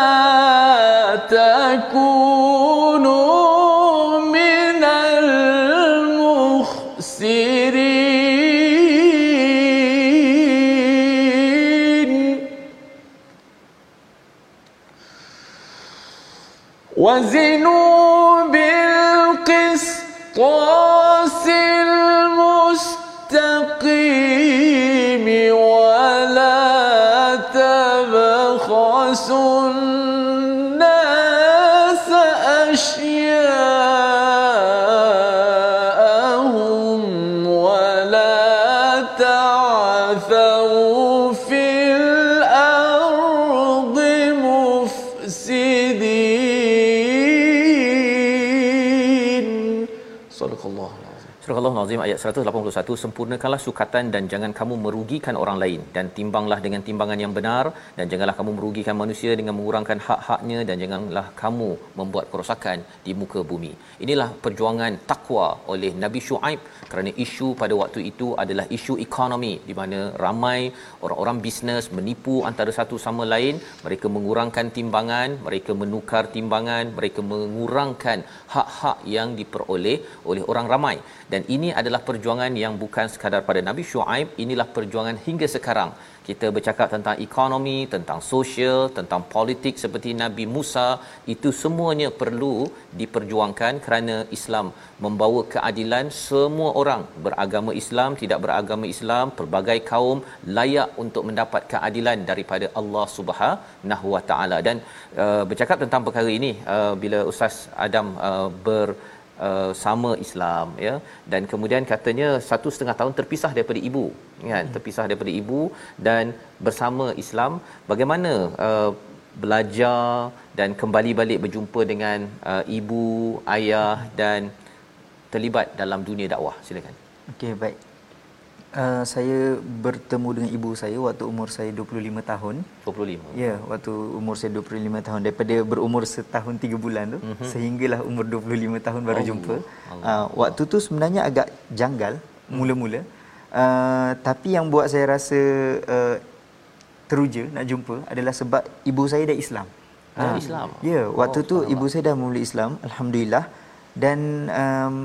تكونوا من المخسرين وزنوا Al-Azim ayat 181 sempurnakanlah sukatan dan jangan kamu merugikan orang lain. Dan timbanglah dengan timbangan yang benar dan janganlah kamu merugikan manusia dengan mengurangkan hak-haknya dan janganlah kamu membuat kerosakan di muka bumi. Inilah perjuangan takwa oleh Nabi Shu'aib kerana isu pada waktu itu adalah isu ekonomi di mana ramai orang-orang bisnes menipu antara satu sama lain, mereka mengurangkan timbangan, mereka menukar timbangan, mereka mengurangkan hak-hak yang diperoleh oleh orang ramai. Dan ini adalah perjuangan yang bukan sekadar pada Nabi Shu'aib inilah perjuangan hingga sekarang. Kita bercakap tentang ekonomi tentang sosial tentang politik seperti Nabi Musa itu semuanya perlu diperjuangkan kerana Islam membawa keadilan. Semua orang beragama Islam tidak beragama Islam pelbagai kaum layak untuk mendapat keadilan daripada Allah Subhanahu Wa Taala. Dan uh, bercakap tentang perkara ini uh, bila Ustaz Adam uh, ber uh, sama Islam ya. Dan kemudian katanya satu setengah tahun terpisah daripada ibu kan? Hmm. terpisah daripada ibu dan bersama Islam. Bagaimana uh, belajar dan kembali balik berjumpa dengan uh, ibu ayah dan terlibat dalam dunia dakwah? Silakan. Okey, baik. Uh, saya bertemu dengan ibu saya waktu umur saya 25 tahun. 25 Ya, waktu umur saya 25 tahun daripada berumur setahun 3 bulan tu mm-hmm. sehinggalah umur 25 tahun baru Allah. jumpa. Allah. Uh, waktu tu sebenarnya agak janggal Hmm. mula-mula. Uh, tapi yang buat saya rasa uh, teruja nak jumpa adalah sebab ibu saya dah Islam. Dah Ah, Islam? Ya, waktu Oh, tu ibu saya dah memeluk Islam, alhamdulillah. Dan um,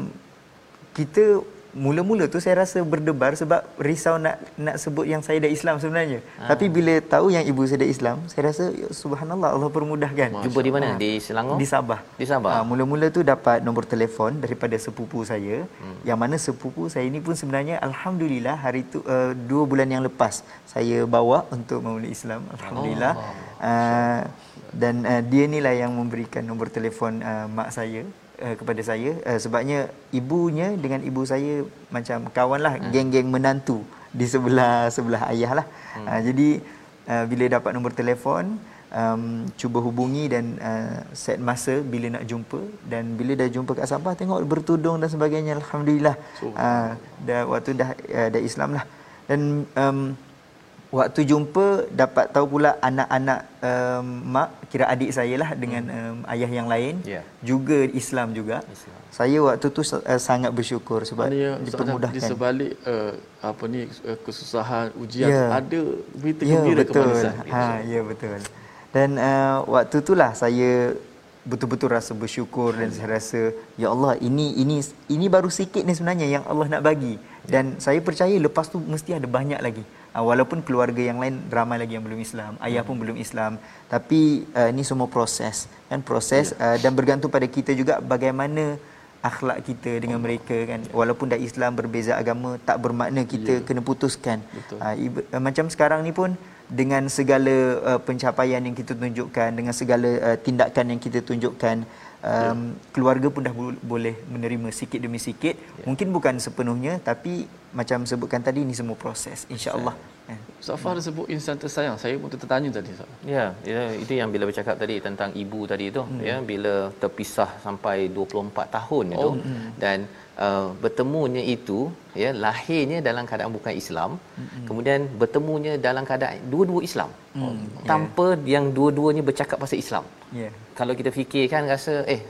kita mula-mula tu saya rasa berdebar sebab risau nak nak sebut yang saya dah Islam sebenarnya. Ah. Tapi bila tahu yang ibu saya dah Islam, saya rasa ya, subhanallah Allah permudahkan. jumpa di mana di Selangor Di Sabah. Di Sabah? Ah, mula-mula tu dapat nombor telefon daripada sepupu saya. Hmm. Yang mana sepupu saya ini pun sebenarnya alhamdulillah hari tu uh, dua bulan yang lepas saya bawa untuk memeluk Islam. Alhamdulillah. Oh. Uh, dan uh, dia inilah yang memberikan nombor telefon uh, mak saya uh, kepada saya uh, sebabnya ibunya dengan ibu saya macam kawan lah hmm. geng-geng menantu di sebelah sebelah ayah lah. Hmm. Uh, jadi uh, bila dapat nombor telefon um, cuba hubungi dan uh, set masa bila nak jumpa dan bila dah jumpa kat Sabah tengok bertudung dan sebagainya alhamdulillah uh, dah waktu dah uh, dah Islam lah dan um, waktu jumpa dapat tahu pula anak-anak um, mak kira adik saya lah dengan um, ayah yang lain Ya. juga Islam juga Islam. saya waktu tu uh, sangat bersyukur sebab Maknanya Ustaz Adam, di dipermudahkan sebalik uh, apa ni uh, kesusahan ujian Ya. ada berita Ya gembira betul. kemanisan. Ha ya betul. Dan uh, waktu itulah saya betul-betul rasa bersyukur dan saya rasa ya Allah ini ini ini baru sikit ni sebenarnya yang Allah nak bagi dan saya percaya lepas tu mesti ada banyak lagi. Uh, walaupun keluarga yang lain ramai lagi yang belum Islam, ayah pun belum Islam, tapi uh, ini semua proses. Kan proses uh, dan bergantung pada kita juga bagaimana akhlak kita dengan mereka kan. Walaupun dah Islam berbeza agama tak bermakna kita Ya. kena putuskan. Betul. uh, iba- macam sekarang ni pun dengan segala uh, pencapaian yang kita tunjukkan dengan segala uh, tindakan yang kita tunjukkan um, keluarga pun dah bo- boleh menerima sikit demi sikit. Mungkin bukan sepenuhnya tapi macam sebutkan tadi ini semua proses insyaallah Ustaz Fahri sebut insan tersayang. Saya pun tertanya tadi Ustaz. Ya, ya, itu yang bila bercakap tadi tentang ibu tadi tu, hmm. ya, bila terpisah sampai 24 tahun oh. itu hmm. dan uh, bertemunya itu, ya, lahirnya dalam keadaan bukan Islam, hmm. kemudian bertemunya dalam keadaan dua-dua Islam. Hmm. Tanpa yeah. yang dua-duanya bercakap pasal Islam. Yeah. Kalau kita fikirkan rasa eh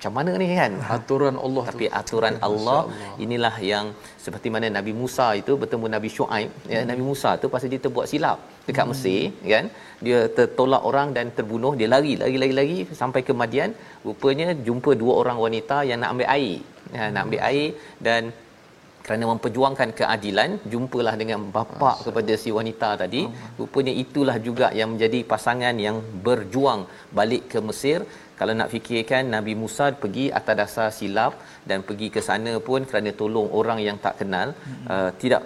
macam mana ni kan? Aturan Allah tapi tu. aturan Allah, inilah yang seperti mana Nabi Musa itu bertemu Nabi Shu'aib. Ya hmm. Nabi Musa tu pasal dia terbuat silap dekat hmm. Mesir kan? Dia tertolak orang dan terbunuh. Dia lari lari lari lari sampai ke Madian. Rupanya jumpa dua orang wanita yang nak ambil air ya, nak ambil air dan kerana memperjuangkan keadilan jumpalah dengan bapa kepada si wanita tadi. Rupanya itulah juga yang menjadi pasangan yang berjuang balik ke Mesir kalau nak fikirkan Nabi Musa pergi atas dasar silap dan pergi ke sana pun kerana tolong orang yang tak kenal hmm. uh, tidak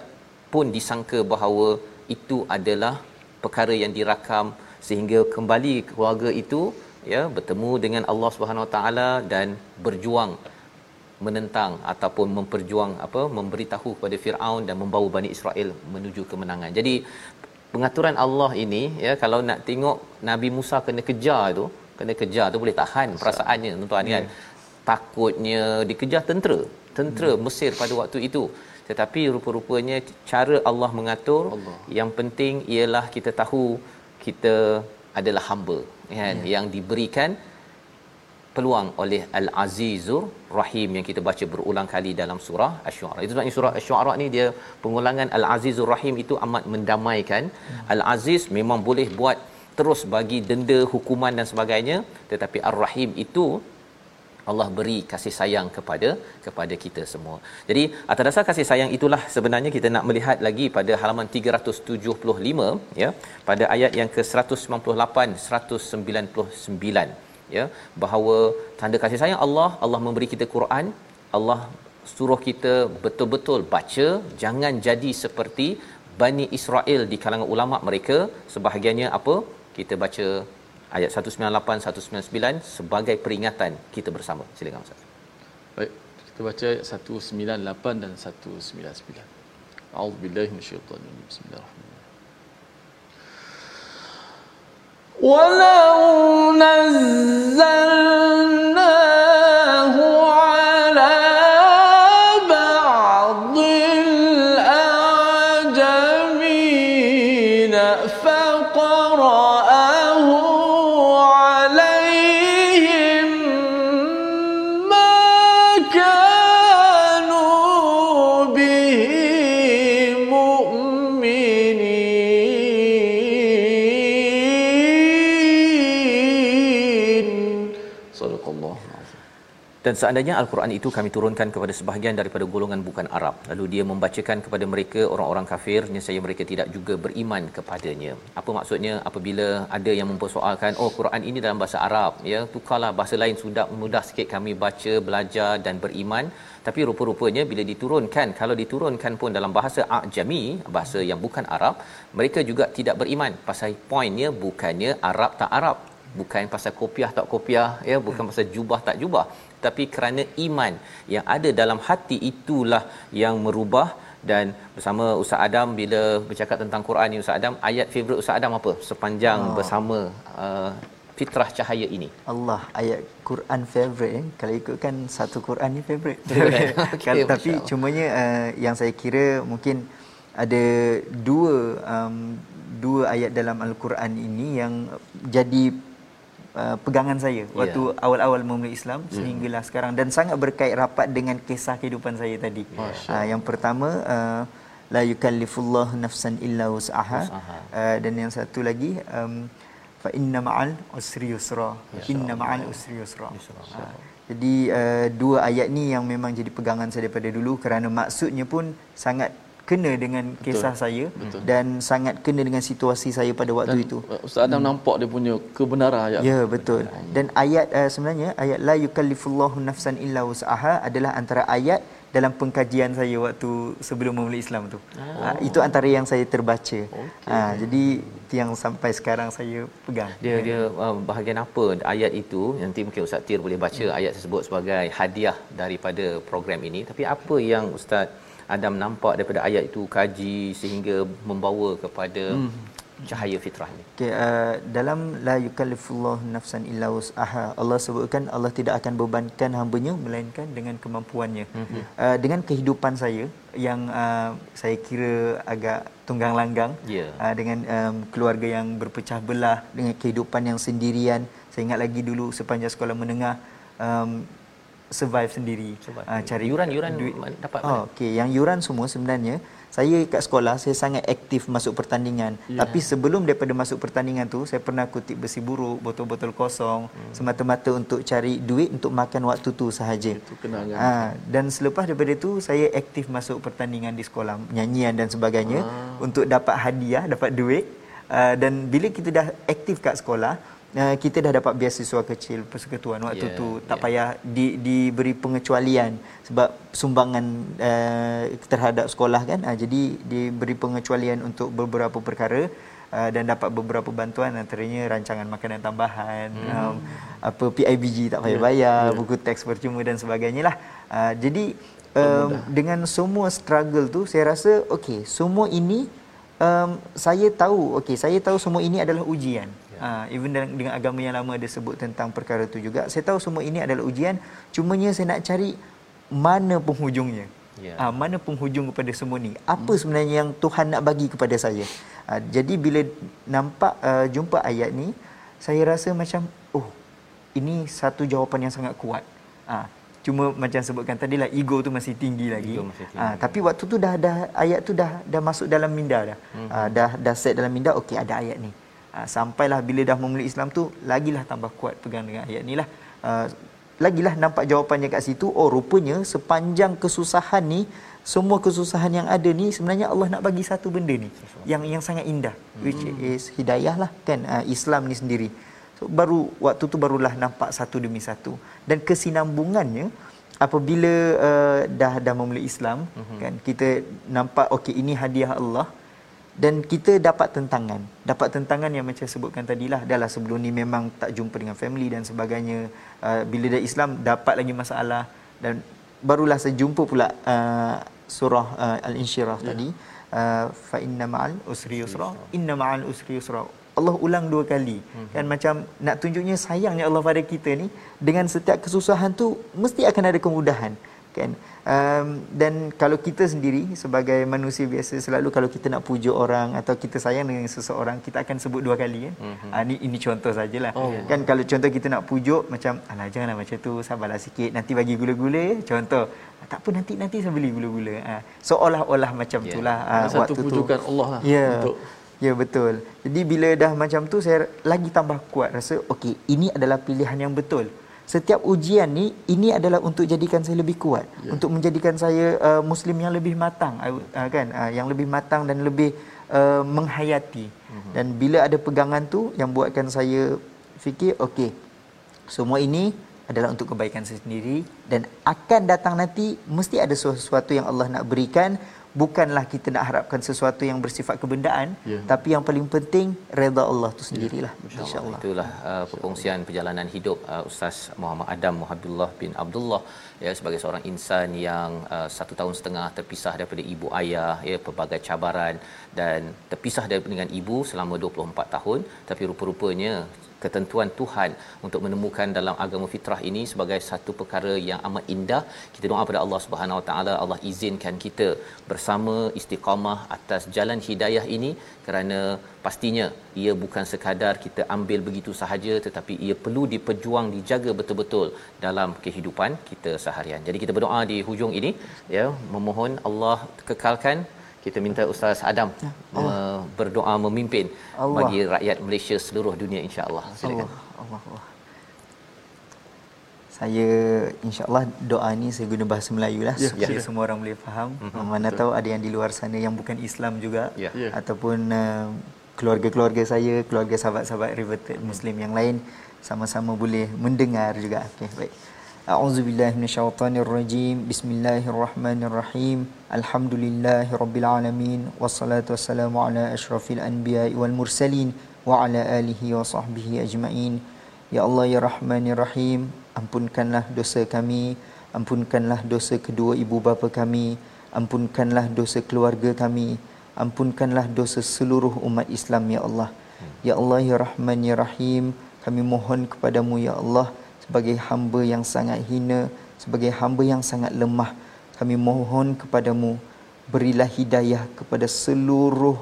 pun disangka bahawa itu adalah perkara yang dirakam sehingga kembali keluarga itu ya bertemu dengan Allah Subhanahu Wa Taala dan berjuang menentang ataupun memperjuang apa memberitahu kepada Firaun dan membawa Bani Israel menuju kemenangan. Jadi pengaturan Allah ini ya kalau nak tengok Nabi Musa kena kejar tu kena kejar tu boleh tahan perasaannya tuan-tuan kan hmm. takutnya dikejar tentera tentera hmm. Mesir pada waktu itu tetapi rupa-rupanya cara Allah mengatur Allah. yang penting ialah kita tahu kita adalah hamba kan yeah. yang diberikan peluang oleh Al-Azizur Rahim yang kita baca berulang kali dalam surah Asy-Syu'ara. Itu sebabnya surah Asy-Syu'ara ni dia pengulangan Al-Azizur Rahim itu amat mendamaikan. Hmm. Al-Aziz memang boleh buat terus bagi denda hukuman dan sebagainya. Tetapi ar-rahim itu Allah beri kasih sayang kepada kepada kita semua. Jadi atas dasar kasih sayang itulah sebenarnya kita nak melihat lagi pada halaman 375 ya pada ayat yang ke-198 199 ya bahawa tanda kasih sayang Allah Allah memberi kita Quran Allah suruh kita betul-betul baca jangan jadi seperti Bani Israel di kalangan ulama mereka. Sebahagiannya apa kita baca ayat 198 199 sebagai peringatan kita bersama. Silakan Ustaz. Baik, kita baca ayat 198 dan 199. A'udzubillahi minasyaitonir rajim. Bismillahirrahmanirrahim. ولو نزلناه dan seandainya al-Quran itu kami turunkan kepada sebahagian daripada golongan bukan Arab lalu dia membacakan kepada mereka orang-orang kafir nescaya mereka tidak juga beriman kepadanya. Apa maksudnya? Apabila ada yang mempersoalkan oh Quran ini dalam bahasa Arab ya tukarlah bahasa lain sudah mudah sikit kami baca belajar dan beriman. Tapi rupa-rupanya bila diturunkan kalau diturunkan pun dalam bahasa ajami bahasa yang bukan Arab mereka juga tidak beriman. Pasal poinnya bukannya Arab tak Arab bukan pasal kopiah tak kopiah ya bukan pasal jubah tak jubah tapi kerana iman yang ada dalam hati itulah yang merubah. Dan bersama Ustaz Adam bila bercakap tentang Quran ni Ustaz Adam ayat favorite Ustaz Adam apa? Sepanjang oh. bersama uh, fitrah cahaya ini. Allah ayat Quran favorite eh? kalau ikutkan satu Quran ni favorite. (laughs) (laughs) Okay, tapi cumanya uh, yang saya kira mungkin ada dua um, dua ayat dalam al-Quran ini yang jadi uh, pegangan saya waktu yeah. awal-awal memulai Islam mm. sehinggalah sekarang dan sangat berkait rapat dengan kisah kehidupan saya tadi. Uh, yang pertama uh, la yukallifullah nafsan illa wus'aha uh, dan yang satu lagi um, fa inna ma'al usri yusra. Inna ma'al usri yusra. Uh, jadi uh, dua ayat ni yang memang jadi pegangan saya daripada dulu kerana maksudnya pun sangat kena dengan kisah betul, saya betul. dan sangat kena dengan situasi saya pada waktu dan, itu. Uh, Ustaz Adam hmm. nampak dia punya kebenaran ayat. Ya, betul. Dan ayat uh, sebenarnya ayat la yukallifullahu nafsan illa wus'aha adalah antara ayat dalam pengkajian saya waktu sebelum memulai Islam tu. Oh. Uh, itu antara yang saya terbaca. Okay. Uh, jadi yang sampai sekarang saya pegang. Dia dia uh, bahagian apa ayat itu nanti mungkin Ustaz Tir boleh baca hmm. ayat tersebut sebagai hadiah daripada program ini. Tapi apa yang Ustaz Adam nampak daripada ayat itu kaji sehingga membawa kepada hmm cahaya fitrah ni. Okay, uh, dalam la yukallifullah nafsan illa wus'aha Allah sebutkan Allah tidak akan bebankan hamba-Nya melainkan dengan kemampuannya. Mm-hmm. Uh, dengan kehidupan saya yang uh, saya kira agak tunggang langgang yeah. uh, dengan um, keluarga yang berpecah belah dengan kehidupan yang sendirian. Saya ingat lagi dulu sepanjang sekolah menengah um, survive sendiri. Survive. Uh, cari yuran-yuran duit dapat oh, okey yang yuran semua sebenarnya saya kat sekolah saya sangat aktif masuk pertandingan yeah. tapi sebelum daripada masuk pertandingan tu saya pernah kutip besi buruk botol-botol kosong hmm. semata-mata untuk cari duit untuk makan waktu tu sahaja itu kenangan ha, dan selepas daripada tu saya aktif masuk pertandingan di sekolah nyanyian dan sebagainya ah. untuk dapat hadiah dapat duit uh, dan bila kita dah aktif kat sekolah uh, kita dah dapat beasiswa kecil persekutuan waktu yeah, tu tak yeah. payah di, diberi pengecualian sebab sumbangan uh, terhadap sekolah kan uh, jadi diberi pengecualian untuk beberapa perkara uh, dan dapat beberapa bantuan antaranya rancangan makanan tambahan hmm. um, apa PIBG tak payah yeah, bayar yeah. buku teks percuma dan sebagainya lah uh, jadi um, dengan semua struggle tu saya rasa okey semua ini um, saya tahu okey saya tahu semua ini adalah ujian Ha, even dengan, dengan agama yang lama ada sebut tentang perkara itu juga. Saya tahu semua ini adalah ujian. Cumanya saya nak cari mana penghujungnya. Yeah. Ha, mana penghujung kepada semua ni? Apa hmm. sebenarnya yang Tuhan nak bagi kepada saya? Ha, jadi bila nampak uh, jumpa ayat ni, saya rasa macam, oh, ini satu jawapan yang sangat kuat. Ha, cuma macam sebutkan tadi lah, ego tu masih tinggi lagi. Masih tinggi. Ha, tapi waktu tu dah, dah ayat tu dah dah masuk dalam minda dah. Hmm. Ha, dah dah set dalam minda, okey ada ayat ni. Ha, sampailah bila dah memeluk Islam tu lagilah tambah kuat pegang dengan ayat ni lah uh, lagilah nampak jawapannya kat situ oh rupanya sepanjang kesusahan ni semua kesusahan yang ada ni sebenarnya Allah nak bagi satu benda ni yang yang sangat indah hmm. which is hidayah lah kan uh, Islam ni sendiri so, baru waktu tu barulah nampak satu demi satu. Dan kesinambungannya apabila uh, dah dah memeluk Islam hmm. kan kita nampak okey ini hadiah Allah. Dan kita dapat tentangan. Dapat tentangan yang macam sebutkan tadilah. Adalah sebelum ni memang tak jumpa dengan family dan sebagainya. Uh, bila dah Islam dapat lagi masalah. Dan barulah saya jumpa pula uh, surah uh, al-insyirah ya. tadi. Uh, fa inna ma'al usri yusra. Inna ma'al usri yusra Allah ulang dua kali hmm. kan macam nak tunjuknya sayangnya Allah pada kita ni dengan setiap kesusahan tu mesti akan ada kemudahan kan um, dan kalau kita sendiri sebagai manusia biasa selalu kalau kita nak pujuk orang atau kita sayang dengan seseorang kita akan sebut dua kali kan mm-hmm. uh, ni ini contoh sajalah oh. kan kalau contoh kita nak pujuk macam alah janganlah macam tu sabarlah sikit nanti bagi gula-gula contoh ah, tak apa nanti nanti saya beli gula-gula uh, seolah-olah macam yeah. itulah uh, satu waktu pujukan tu. Allah lah yeah. untuk Ya betul. Jadi bila dah macam tu saya lagi tambah kuat rasa okey ini adalah pilihan yang betul setiap ujian ni ini adalah untuk jadikan saya lebih kuat yeah. untuk menjadikan saya uh, muslim yang lebih matang uh, kan uh, yang lebih matang dan lebih uh, menghayati mm-hmm. dan bila ada pegangan tu yang buatkan saya fikir okey semua ini adalah untuk kebaikan saya sendiri dan akan datang nanti mesti ada sesuatu yang Allah nak berikan bukanlah kita nak harapkan sesuatu yang bersifat kebendaan yeah. tapi yang paling penting redha Allah tu sendirilah. Yeah. insyaallah itulah uh, perkongsian perjalanan hidup uh, Ustaz Muhammad Adam Muhabbillah bin Abdullah ya sebagai seorang insan yang uh, satu tahun setengah terpisah daripada ibu ayah ya pelbagai cabaran dan terpisah daripada dengan ibu selama 24 tahun. Tapi rupa-rupanya ketentuan Tuhan untuk menemukan dalam agama fitrah ini sebagai satu perkara yang amat indah. Kita doa pada Allah Subhanahu Wa Taala Allah izinkan kita bersama istiqamah atas jalan hidayah ini kerana pastinya ia bukan sekadar kita ambil begitu sahaja tetapi ia perlu diperjuang dijaga betul-betul dalam kehidupan kita seharian. Jadi kita berdoa di hujung ini ya memohon Allah kekalkan kita minta Ustaz Adam ya. me- berdoa memimpin Allah. bagi rakyat Malaysia seluruh dunia insya-Allah. Silakan. Allah. Allah. Saya insya-Allah doa ni saya guna bahasa Melayu lah ya. supaya ya. semua orang boleh faham. Mm-hmm. Mana Betul. tahu ada yang di luar sana yang bukan Islam juga ya. ya. ataupun uh, keluarga-keluarga saya, keluarga sahabat-sahabat Riverted mm. Muslim yang lain sama-sama boleh mendengar juga. Okey, baik. A'udzubillahi minasyaitonirrajim. Bismillahirrahmanirrahim. Alhamdulillahirabbil alamin wassalatu wassalamu ala asyrafil anbiya'i wal mursalin wa ala alihi wa sahbihi ajmain. Ya Allah ya Rahman ya Rahim, ampunkanlah dosa kami, ampunkanlah dosa kedua ibu bapa kami, ampunkanlah dosa keluarga kami, ampunkanlah dosa seluruh umat Islam ya Allah. Ya Allah ya Rahman ya Rahim, kami mohon kepadamu ya Allah sebagai hamba yang sangat hina sebagai hamba yang sangat lemah kami mohon kepadamu berilah hidayah kepada seluruh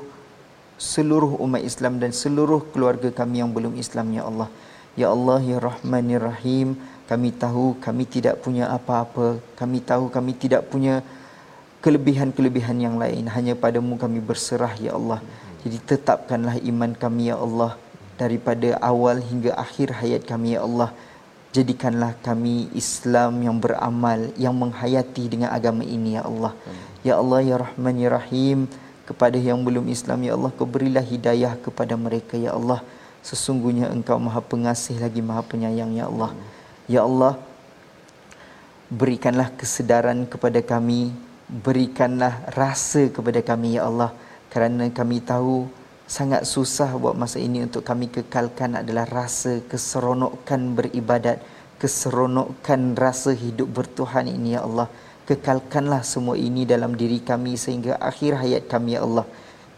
seluruh umat Islam dan seluruh keluarga kami yang belum Islam ya Allah. Ya Allah ya Rahman ya Rahim kami tahu kami tidak punya apa-apa kami tahu kami tidak punya kelebihan-kelebihan yang lain. Hanya padamu kami berserah ya Allah. Jadi tetapkanlah iman kami ya Allah daripada awal hingga akhir hayat kami ya Allah jadikanlah kami Islam yang beramal yang menghayati dengan agama ini ya Allah. Ya Allah ya Rahman ya Rahim kepada yang belum Islam ya Allah kau berilah hidayah kepada mereka ya Allah. Sesungguhnya engkau maha pengasih lagi maha penyayang ya Allah. Ya Allah berikanlah kesedaran kepada kami berikanlah rasa kepada kami ya Allah. Kerana kami tahu sangat susah buat masa ini untuk kami kekalkan adalah rasa keseronokan beribadat keseronokan rasa hidup bertuhan ini ya Allah. Kekalkanlah semua ini dalam diri kami sehingga akhir hayat kami ya Allah.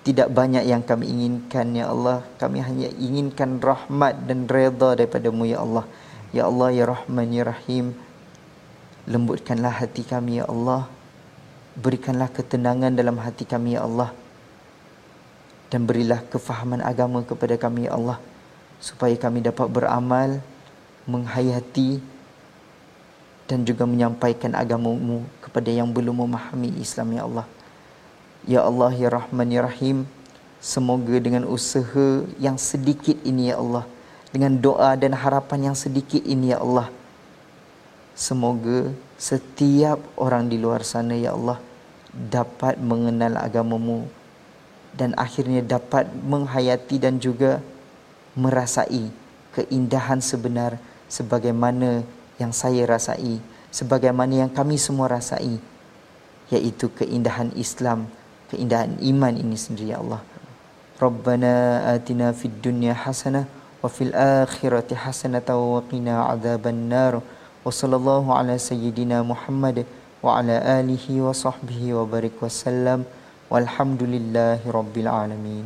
Tidak banyak yang kami inginkan ya Allah. Kami hanya inginkan rahmat dan redha daripadamu ya Allah. Ya Allah ya Rahman ya Rahim. Lembutkanlah hati kami ya Allah. Berikanlah ketenangan dalam hati kami ya Allah dan berilah kefahaman agama kepada kami ya Allah supaya kami dapat beramal menghayati dan juga menyampaikan agamamu kepada yang belum memahami Islam ya Allah. Ya Allah ya Rahman ya Rahim semoga dengan usaha yang sedikit ini ya Allah dengan doa dan harapan yang sedikit ini ya Allah semoga setiap orang di luar sana ya Allah dapat mengenal agamamu dan akhirnya dapat menghayati dan juga merasai keindahan sebenar sebagaimana yang saya rasai sebagaimana yang kami semua rasai yaitu keindahan Islam keindahan iman ini sendiri ya Allah. Rabbana atina fid dunya hasanah wa fil akhirati hasanah wa qina adzaban nar. Wa sallallahu ala sayyidina Muhammad wa ala alihi wa sahbihi wa barik wasallam walhamdulillahi rabbil alamin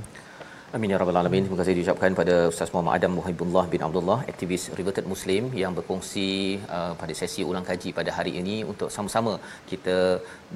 Amin ya rabbal alamin. Terima kasih diucapkan pada Ustaz Muhammad Adam Muhibullah bin Abdullah, aktivis Riveted Muslim yang berkongsi uh, pada sesi ulang kaji pada hari ini untuk sama-sama kita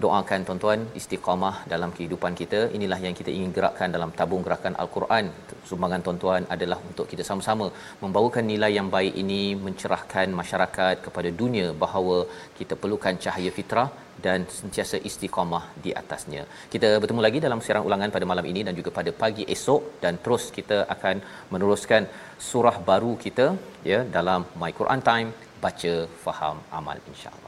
doakan tuan-tuan istiqamah dalam kehidupan kita. Inilah yang kita ingin gerakkan dalam tabung gerakan Al-Quran. Sumbangan tuan-tuan adalah untuk kita sama-sama membawakan nilai yang baik ini mencerahkan masyarakat kepada dunia bahawa kita perlukan cahaya fitrah dan sentiasa istiqamah di atasnya. Kita bertemu lagi dalam siaran ulangan pada malam ini dan juga pada pagi esok dan terus kita akan meneruskan surah baru kita ya dalam My Quran Time baca faham amal insya-Allah.